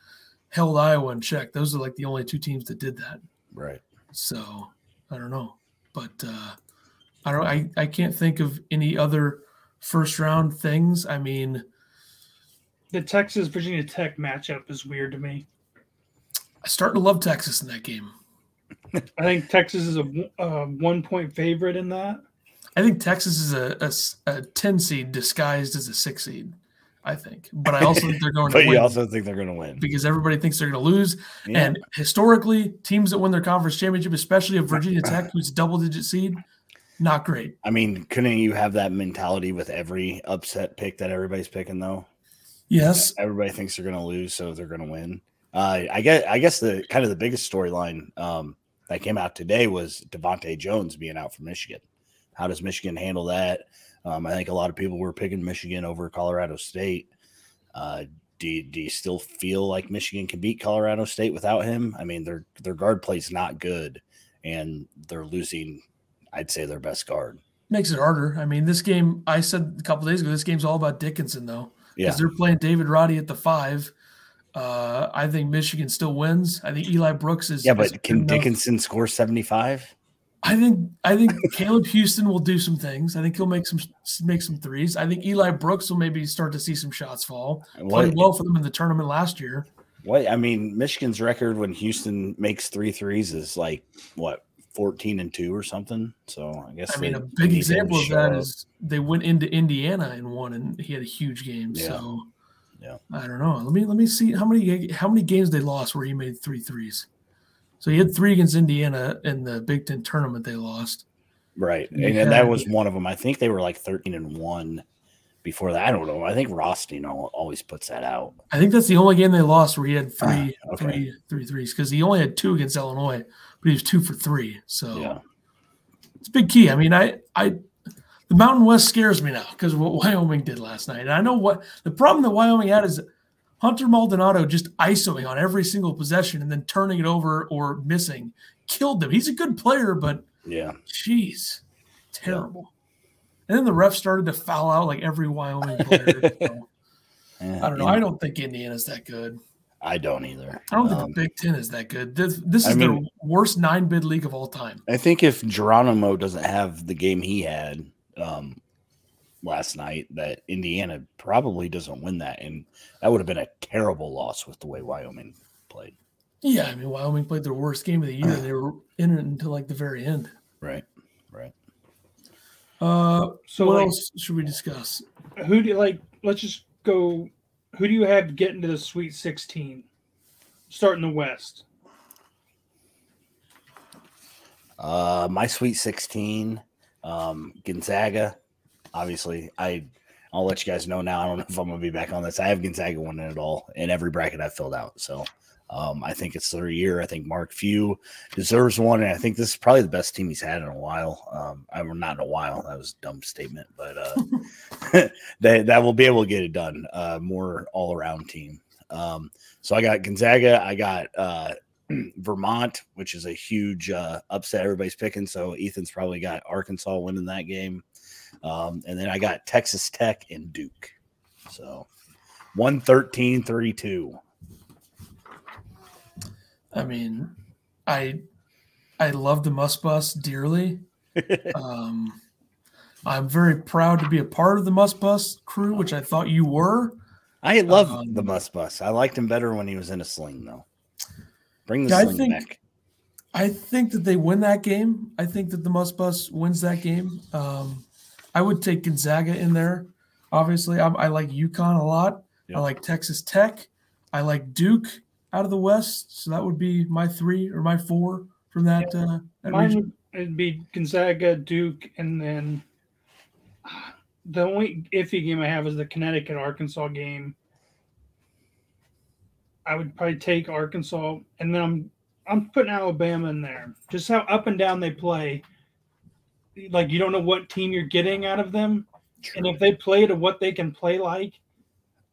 held Iowa in check. Those are like the only two teams that did that. Right. So I don't know, but uh, I don't. I I can't think of any other first round things. I mean, the Texas Virginia Tech matchup is weird to me. I start to love Texas in that game. I think Texas is a, a one point favorite in that. I think Texas is a, a, a, 10 seed disguised as a six seed. I think, but I also think they're going but to win. you also think they're going to win because everybody thinks they're going to lose. Yeah. And historically, teams that win their conference championship, especially of Virginia Tech, who's a double digit seed, not great. I mean, couldn't you have that mentality with every upset pick that everybody's picking, though? Yes. Everybody thinks they're going to lose, so they're going to win. Uh, I guess I guess the kind of the biggest storyline um, that came out today was DeVante' Jones being out for Michigan. How does Michigan handle that? Um, I think a lot of people were picking Michigan over Colorado State. Uh, do you, do you still feel like Michigan can beat Colorado State without him? I mean, their their guard play's not good, and they're losing. I'd say their best guard makes it harder. I mean, this game I said a couple days ago. This game's all about Dickinson, though. Yeah, they're playing David Roddy at the five. Uh, I think Michigan still wins. I think Eli Brooks is. Yeah, but can Dickinson score seventy five? I think I think Caleb Houstan will do some things. I think he'll make some make some threes. I think Eli Brooks will maybe start to see some shots fall. What, Played well for them in the tournament last year. What I mean, Michigan's record when Houstan makes three threes is like what fourteen and two or something. So I guess I mean a big example of that up. is they went into Indiana and won, and he had a huge game. Yeah. So yeah, I don't know. Let me let me see how many how many games they lost where he made three threes. So he had three against Indiana in the Big Ten tournament. They lost. Right, and, and that was one of them. I think they were like thirteen and one before that. I don't know. I think Rothstein always puts that out. I think that's the only game they lost where he had three, uh, okay. three, three threes because he only had two against Illinois, but he was two for three. So yeah. it's a big key. I mean, I, I, the Mountain West scares me now because what Wyoming did last night. And I know what the problem that Wyoming had is Hunter Maldonado just isoing on every single possession and then turning it over or missing killed them. He's a good player, but yeah, jeez, terrible. And then the ref started to foul out like every Wyoming player. so, yeah, I don't know. I don't think Indiana's that good. I don't either. I don't think um, the Big Ten is that good. This, this is I mean, the worst nine bid league of all time. I think if Geronimo doesn't have the game he had, um, last night that Indiana probably doesn't win that, and that would have been a terrible loss with the way Wyoming played. Yeah, I mean Wyoming played their worst game of the year. they were in it until like the very end. Right, right. Uh, so what like, else should we discuss? Who do you like? Let's just go. Who do you have getting to the Sweet Sixteen? Starting the West. Uh, my Sweet Sixteen, um, Gonzaga, obviously, I I'll let you guys know now. I don't know if I'm gonna be back on this. I have Gonzaga winning it all in every bracket I've filled out. So um, I think it's their year. I think Mark Few deserves one, and I think this is probably the best team he's had in a while. Um, I'm not in a while. That was a dumb statement, but uh, they, that will be able to get it done. Uh, more all around team. Um, so I got Gonzaga. I got uh, Vermont, which is a huge uh, upset. Everybody's picking. So Ethan's probably got Arkansas winning that game. Um, and then I got Texas Tech and Duke. So 113 32. I mean, I I love the Muss Bus dearly. um, I'm very proud to be a part of the Muss Bus crew, which I thought you were. I love um, the Muss Bus. I liked him better when he was in a sling, though. Bring the yeah, sling I think, back. I think that they win that game. I think that the Muss Bus wins that game. Um, I would take Gonzaga in there. Obviously, I, I like UConn a lot. Yep. I like Texas Tech. I like Duke out of the West. So that would be my three or my four from that. Yeah. Uh, that Mine region. would be Gonzaga, Duke, and then the only iffy game I have is the Connecticut Arkansas game. I would probably take Arkansas, and then I'm I'm putting Alabama in there. Just how up and down they play. Like you don't know what team you're getting out of them, True. and if they play to what they can play like,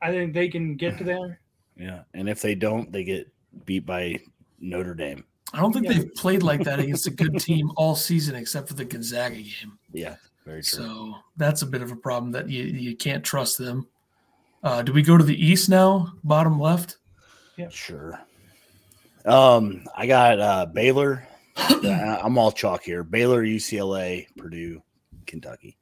I think they can get to there. Yeah, and if they don't, they get beat by Notre Dame. I don't think yeah. they've played like that against a good team all season, except for the Gonzaga game. Yeah, very true. So that's a bit of a problem that you you can't trust them. Uh, do we go to the East now? Bottom left. Yeah, sure. Um, I got uh, Baylor. I'm all chalk here. Baylor, UCLA, Purdue, Kentucky.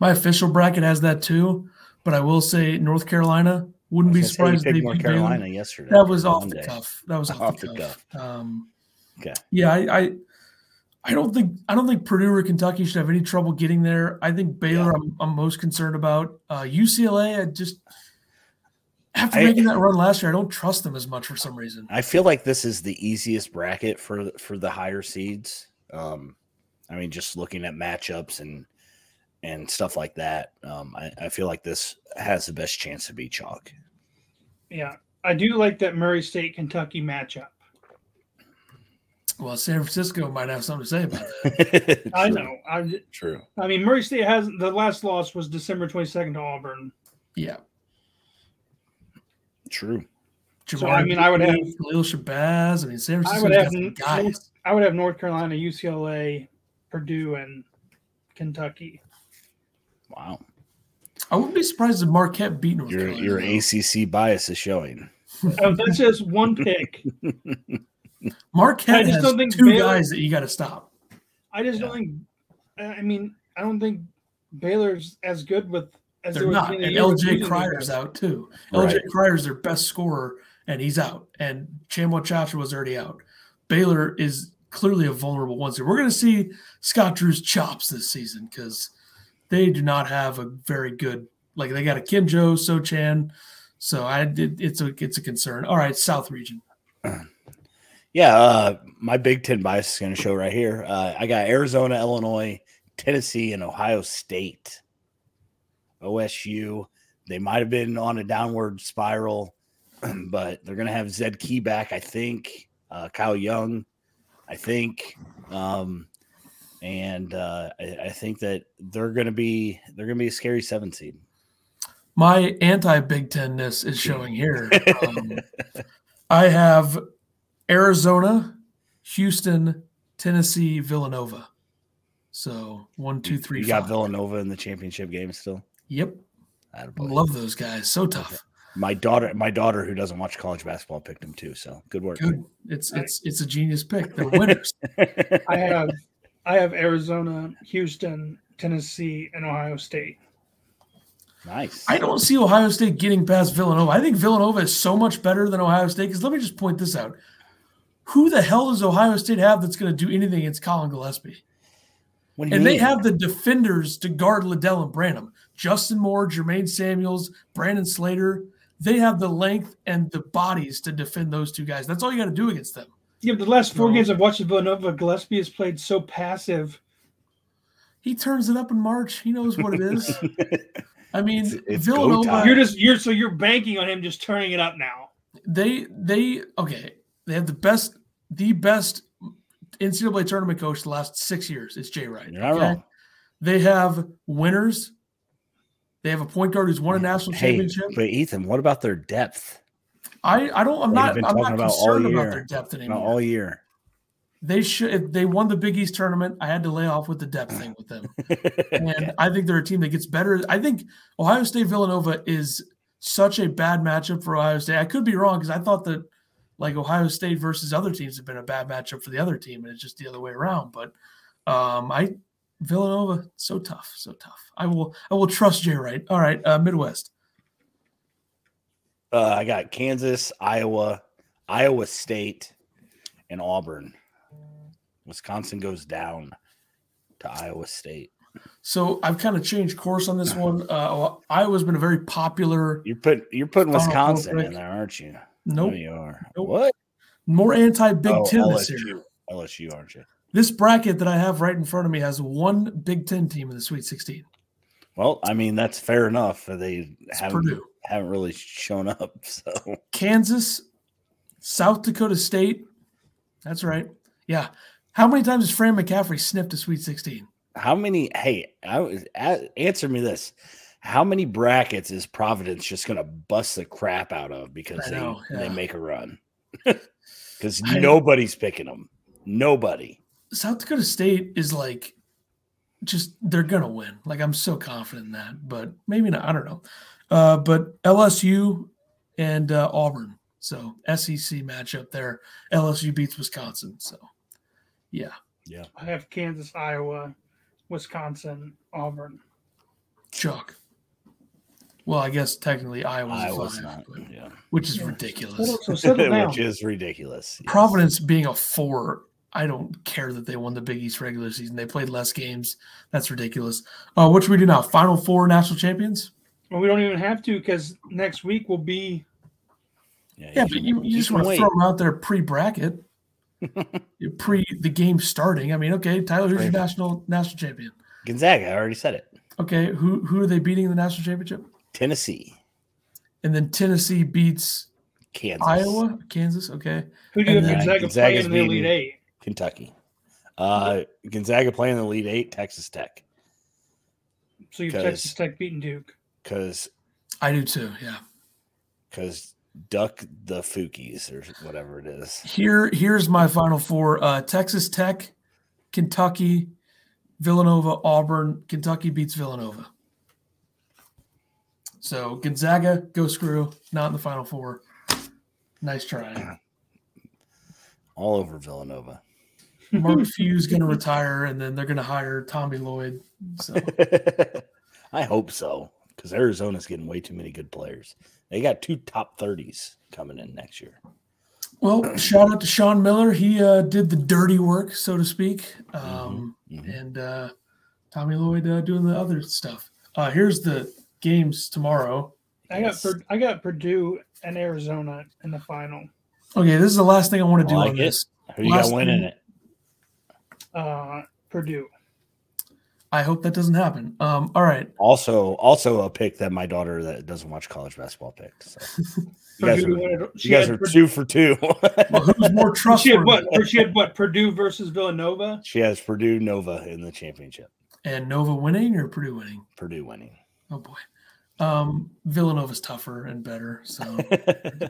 My official bracket has that too, but I will say North Carolina wouldn't be surprised. if They North Carolina yesterday. That was off Monday. the cuff. That was off, off the, the cuff. cuff. Um, okay. Yeah, I, I, I don't think I don't think Purdue or Kentucky should have any trouble getting there. I think Baylor, yeah. I'm, I'm most concerned about. Uh, UCLA, I just after I, making that run last year, I don't trust them as much for some reason. I feel like this is the easiest bracket for for the higher seeds. Um, I mean, just looking at matchups and and stuff like that, um, I, I feel like this has the best chance to be chalk. Yeah, I do like that Murray State Kentucky matchup. Well, San Francisco might have something to say about that. I know. I, True. I mean, Murray State has the last loss was December twenty second to Auburn. Yeah. True. Jamar so I mean, I would have Khalil Shabazz. I mean, San Francisco I would have guys. I would have North Carolina, UCLA, Purdue, and Kentucky. Wow. I wouldn't be surprised if Marquette beat North your, Carolina. Your ACC bias is showing. oh, that's just one pick. Marquette I just has don't think two Baylor, guys that you got to stop. I just yeah. don't think. I mean, I don't think Baylor's as good with as they're not. And LJ Cryer's out too. Right. LJ Cryer's their best scorer, and he's out. And Tchamwa Tchatchoua was already out. Baylor is clearly a vulnerable one. So we're going to see Scott Drew's chops this season because they do not have a very good like they got Akinjo, Sochan. So I it, it's a it's a concern. All right, South region. Yeah, uh, my Big Ten bias is going to show right here. Uh, I got Arizona, Illinois, Tennessee, and Ohio State. OSU. They might have been on a downward spiral, but they're going to have Zed Key back, I think. Uh, Kyle Young, I think. Um, and uh, I, I, think that they're going to be they're going to be a scary seven seed. My anti Big Tenness is showing here. Um, I have Arizona, Houston, Tennessee, Villanova. So one, two, three. You got Villanova in the championship game still. Yep. I Love those guys. So tough. My daughter, my daughter who doesn't watch college basketball picked them too. So good work. Good. It's it's it's a genius pick. They're winners. I have I have Arizona, Houston, Tennessee, and Ohio State. Nice. I don't see Ohio State getting past Villanova. I think Villanova is so much better than Ohio State. Because let me just point this out: Who the hell does Ohio State have that's going to do anything against Collin Gillespie? and mean? they have the defenders to guard Liddell and Branham. Justin Moore, Jermaine Samuels, Brandon Slater. They have the length and the bodies to defend those two guys. That's all you got to do against them. Yeah, the last four games I've watched of Villanova, Gillespie has played so passive. He turns it up in March. He knows what it is. I mean, it's, it's Villanova. You're just you're so you're banking on him just turning it up now. They they okay. They have the best the best NCAA tournament coach the last six years. It's Jay Wright. You're okay? They have winners. They have a point guard who's won a national hey, championship. But Ethan, what about their depth? I, I don't. I'm not. I'm not about concerned about their depth anymore. all year. They should. If they won the Big East tournament, I had to lay off with the depth thing with them. and I think they're a team that gets better. I think Ohio State Villanova is such a bad matchup for Ohio State. I could be wrong because I thought that like Ohio State versus other teams have been a bad matchup for the other team, and it's just the other way around. But um, I Villanova, so tough, so tough. I will I will trust Jay Wright. All right, uh, Midwest. Uh, I got Kansas, Iowa, Iowa State, and Auburn. Wisconsin goes down to Iowa State. So I've kind of changed course on this one. Uh, Iowa's been a very popular. You're put you're putting Wisconsin in there, aren't you? Nope. No, you are. Nope. What? More anti Big Oh, Ten this LSU. year. LSU, aren't you? This bracket that I have right in front of me has one Big Ten team in the Sweet 16. Well, I mean that's fair enough. Uh, they It's haven't Purdue. haven't really shown up. So Kansas, South Dakota State. That's right. Yeah. How many times has Fran McCaffery sniffed a Sweet 16? how many? Hey, I was answer me this: How many brackets is Providence just going to bust the crap out of because I they know, they make a run? Because nobody's picking them. Nobody. South Dakota State is like just they're gonna win. Like I'm so confident in that, but maybe not. I don't know. Uh, but LSU and uh, Auburn, so SEC matchup there. LSU beats Wisconsin, so yeah. Yeah. I have Kansas, Iowa, Wisconsin, Auburn. Chuck. Well, I guess technically Iowa's, Iowa's five, not. but- Yeah. which is Yeah. ridiculous. So. Which is ridiculous. yes. Providence being a four, I don't care that they won the Big East regular season. They played less games. That's ridiculous. Uh, what should we do now? Final four national champions? Well, we don't even have to because next week will be. Yeah, you but can- you, you just want to throw them out there pre-bracket, pre the game starting. I mean, okay, Tyler, who's your national national champion? Gonzaga, I already said it. Okay, who who are they beating in the national championship? Tennessee, And then Tennessee beats Kansas, Iowa, Kansas. Okay, Who do you And have then Gonzaga Gonzaga's playing in the Elite Eight? Kentucky. Uh, Gonzaga playing the Elite Eight, Texas Tech, So you have Texas Tech beating Duke. because I do too. Yeah. because duck the Fukies or whatever it is. Here, here's my final four: uh, Texas Tech, Kentucky, Villanova, Auburn. Kentucky beats Villanova. So Gonzaga, go screw, not in the final four. Nice try. All over Villanova. Mark Few's going to retire, and then they're going to hire Tommy Lloyd. So I hope so because Arizona's getting way too many good players. They got two top thirties coming in next year. Well, shout out to Sean Miller. He uh, did the dirty work, so to speak. Um, Mhm. And uh, Tommy Lloyd uh, doing the other stuff. Uh, here's the games tomorrow. I got Pur- I got Purdue and Arizona in the final. Okay, this is the last thing I want to do Like on it. this. Who you Last got winning thing- it? Uh, Purdue. I hope that doesn't happen. Um, all right. Also, also a pick that my daughter that doesn't watch college basketball picks. So. You guys are, won you she guys are two for two. Well, who's more She had trustworthy? what? She had what? Purdue versus Villanova. she has Purdue Nova in the championship. And Nova winning or Purdue winning? Purdue winning. Oh boy. Um, Villanova's tougher and better. So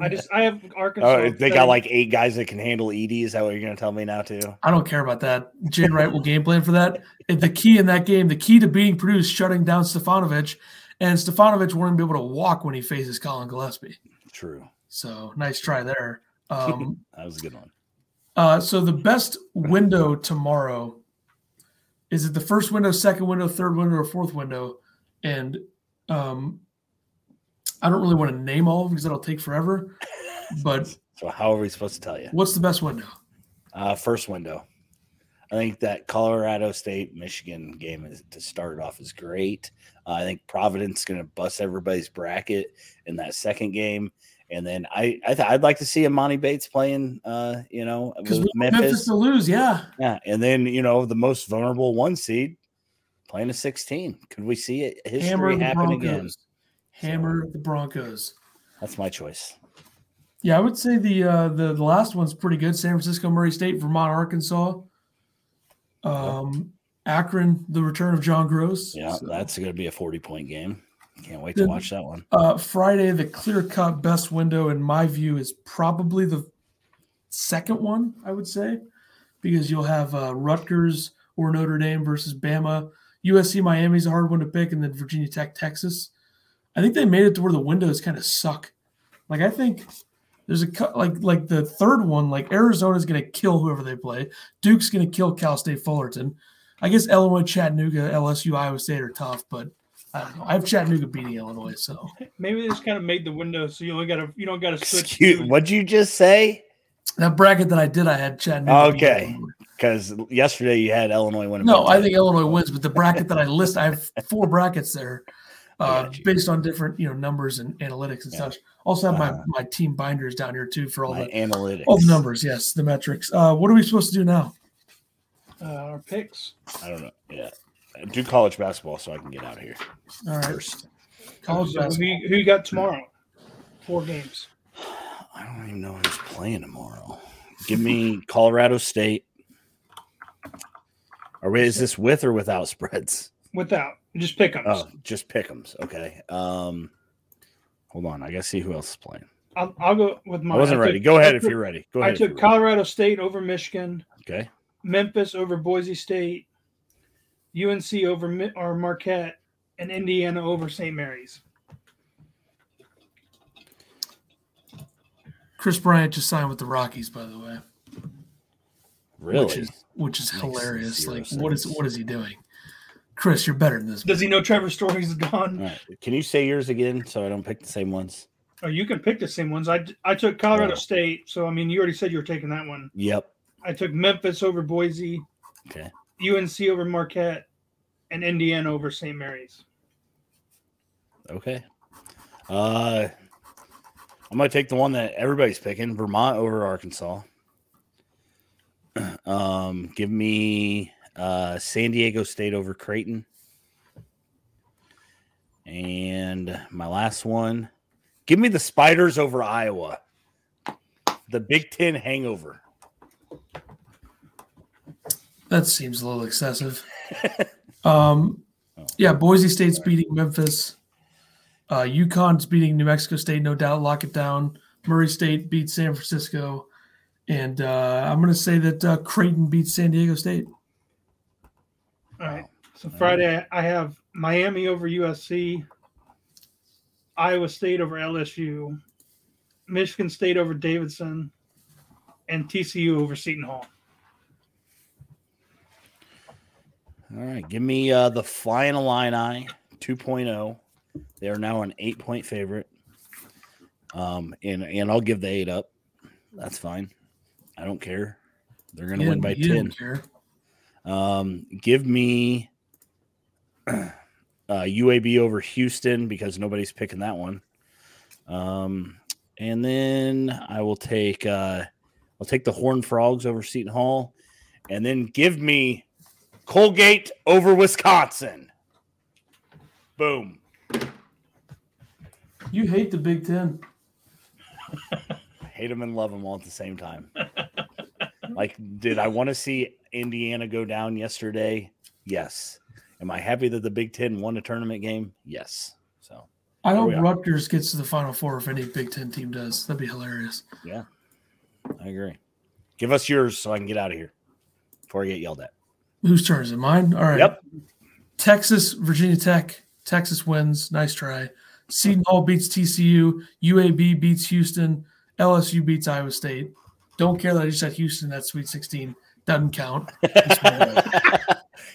I just I have Arkansas. oh, they got like eight guys that can handle Edey. Is that what you're going to tell me now too? I don't care about that. Jay Wright will game plan for that. The key in that game, the key to beating Purdue is shutting down Stefanovic, and Stefanovic won't be able to walk when he faces Collin Gillespie. True. So nice try there. Um, That was a good one. uh, so the best window tomorrow is it the first window, second window, third window, or fourth window? And um, I don't really want to name all of them because that'll take forever. But So how are we supposed to tell you? what's the best window? Uh, first window. I think that Colorado State Michigan game is, to start off is great. Uh, I think Providence is going to bust everybody's bracket in that second game, and then I, I th- I'd like to see Emoni Bates playing. Uh, you know, Because Memphis. Memphis. to lose, yeah. Yeah, and then you know the most vulnerable one seed playing a sixteen. Could we see it history Hammer happen Broncos. again? Hammer the Broncos. That's my choice. Yeah, I would say the uh, the the last one's pretty good. San Francisco, Murray State, Vermont, Arkansas, um, Akron, the return of John Groce. Yeah, So, that's going to be a forty-point game. Can't wait to watch that one. uh, Friday. The clear cut best window in my view is probably the second one. I would say because you'll have uh, Rutgers or Notre Dame versus Bama. USC Miami's a hard one to pick, and then Virginia Tech, Texas. I think they made it to where the windows kind of suck. Like I think there's a cut like like the third one. Like Arizona's going to kill whoever they play. Duke's going to kill Cal State Fullerton. I guess Illinois, Chattanooga, LSU, Iowa State are tough, but I don't know. I have Chattanooga beating Illinois, so Maybe they just kind of made the window so you only got to you don't got to switch. Excuse, what'd you just say? that bracket that I did, I had Chattanooga. beating Okay. Illinois. because yesterday you had Illinois winning. No, I think Illinois wins, but the bracket that I list, I have four brackets there, uh, based on different you know numbers and analytics and yeah. such. Also have uh, my my team binders down here too for all the analytics, all the numbers. Yes, the metrics. Uh, what are we supposed to do now? Uh, our picks. I don't know. Yeah, do college basketball so I can get out of here. All right. First. College so basketball. Who, who you got tomorrow? Four games. I don't even know who's playing tomorrow. Give me Colorado State. Or is this with or without spreads? Without. Just pick them. Oh, just pick them. Okay. Um, hold on. I gotta see who else is playing. I'll, I'll go with my. I wasn't I ready. Took, go ahead took, if you're ready. Go ahead. I took Colorado ready. State over Michigan. Okay. Memphis over Boise State. UNC over or Marquette, and Indiana over St. Mary's. Kris Bryant just signed with the Rockies, by the way. Really? Which is, which is hilarious. Like, sense. what is what is he doing? Kris, you're better than this. Does he know Trevor Story's gone? Right. Can you say yours again so I don't pick the same ones? Oh, you can pick the same ones. I, I took Colorado oh. State, so I mean, you already said you were taking that one. Yep. I took Memphis over Boise. Okay. UNC over Marquette, and Indiana over St. Mary's. Okay. Uh, I'm gonna take the one that everybody's picking: Vermont over Arkansas. Um, give me uh, San Diego State over Creighton. And my last one, give me the Spiders over Iowa. The Big Ten hangover. That seems a little excessive. um, oh. yeah, Boise State's beating Memphis. Uh, UConn's beating New Mexico State, no doubt. Lock it down. Murray State beats San Francisco. And uh, I'm going to say that uh, Creighton beats San Diego State. All right. So Friday, I have Miami over USC, Iowa State over LSU, Michigan State over Davidson, and TCU over Seton Hall. All right. Give me uh, the Flying Illini 2.0. They are now an eight point favorite. Um, and, and I'll give the eight up. That's fine. I don't care. They're going to win by 10. Um, give me uh, UAB over Houston because nobody's picking that one. Um, and then I will take uh, I'll take the Horned Frogs over Seton Hall, and then give me Colgate over Wisconsin. Boom. You hate the Big Ten. hate them and love them all at the same time. like, did I want to see Indiana go down yesterday? Yes. Am I happy that the Big Ten won a tournament game? Yes. So I hope Rutgers gets to the Final Four if any Big Ten team does. That'd be hilarious. Yeah, I agree. Give us yours so I can get out of here before I get yelled at. Whose turn is it? Mine. All right. Yep. Texas, Virginia Tech. Texas wins. Nice try. Seton Hall beats TCU. UAB beats Houston. LSU beats Iowa State. Don't care that I just said Houston that Sweet 16. Doesn't count.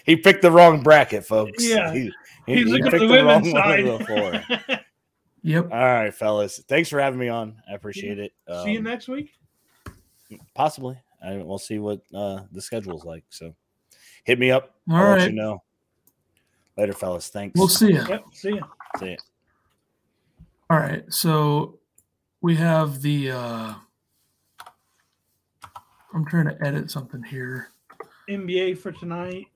he picked the wrong bracket, folks. Yeah. He, he, He's he looking picked the, the wrong side. one Yep. All right, fellas. Thanks for having me on. I appreciate it. Um, see you um, next week. Possibly. I, we'll see what uh, the schedule is like. So hit me up. All I'll right. you know. Later, fellas. Thanks. We'll see you. Yep. See you. See you. All right. So we have the uh I'm trying to edit something here. NBA for tonight.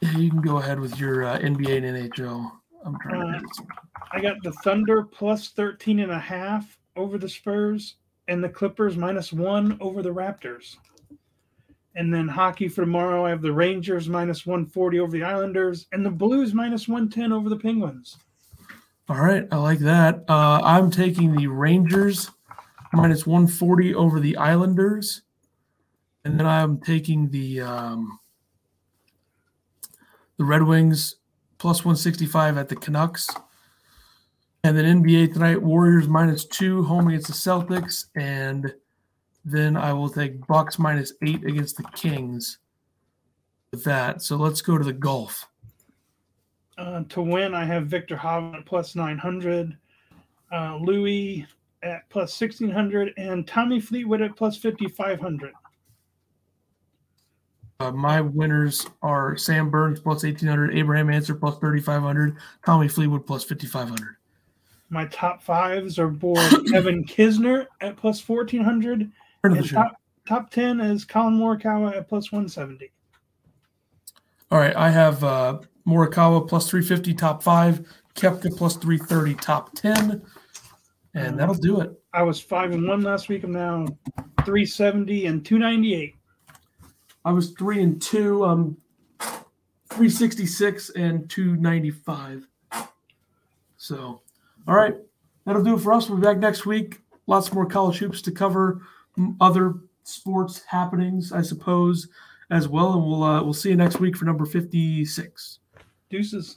Yeah, you can go ahead with your uh, NBA and NHL. I'm trying uh, to edit something. I got the Thunder plus 13 and a half over the Spurs and the Clippers minus one over the Raptors. And then hockey for tomorrow, I have the Rangers minus 140 over the Islanders and the Blues minus 110 over the Penguins. All right, I like that. Uh, I'm taking the Rangers minus 140 over the Islanders, and then I'm taking the um, the Red Wings plus 165 at the Canucks. And then NBA tonight, Warriors minus two home against the Celtics, and then I will take Bucks minus eight against the Kings. With that, so let's go to the golf. Uh, to win, I have Viktor Hovland at plus 900, uh, Louis at plus 1600, and Tommy Fleetwood at plus 5500. Uh, my winners are Sam Burns plus 1800, Abraham Ancer plus 3500, Tommy Fleetwood plus 5500. My top fives are for Evan Kisner at plus 1400. And top, top 10 is Collin Morikawa at plus 170. All right. I have uh, Morikawa plus 350, top five, Koepka plus 330, top 10. And that'll do it. I was five and one last week. I'm now 370 and 298. I was three and two. Um, 366 and 295. So, all right, that'll do it for us. We'll be back next week. Lots more college hoops to cover, other sports happenings, I suppose, as well. And we'll uh, we'll see you next week for number 56. Deuces.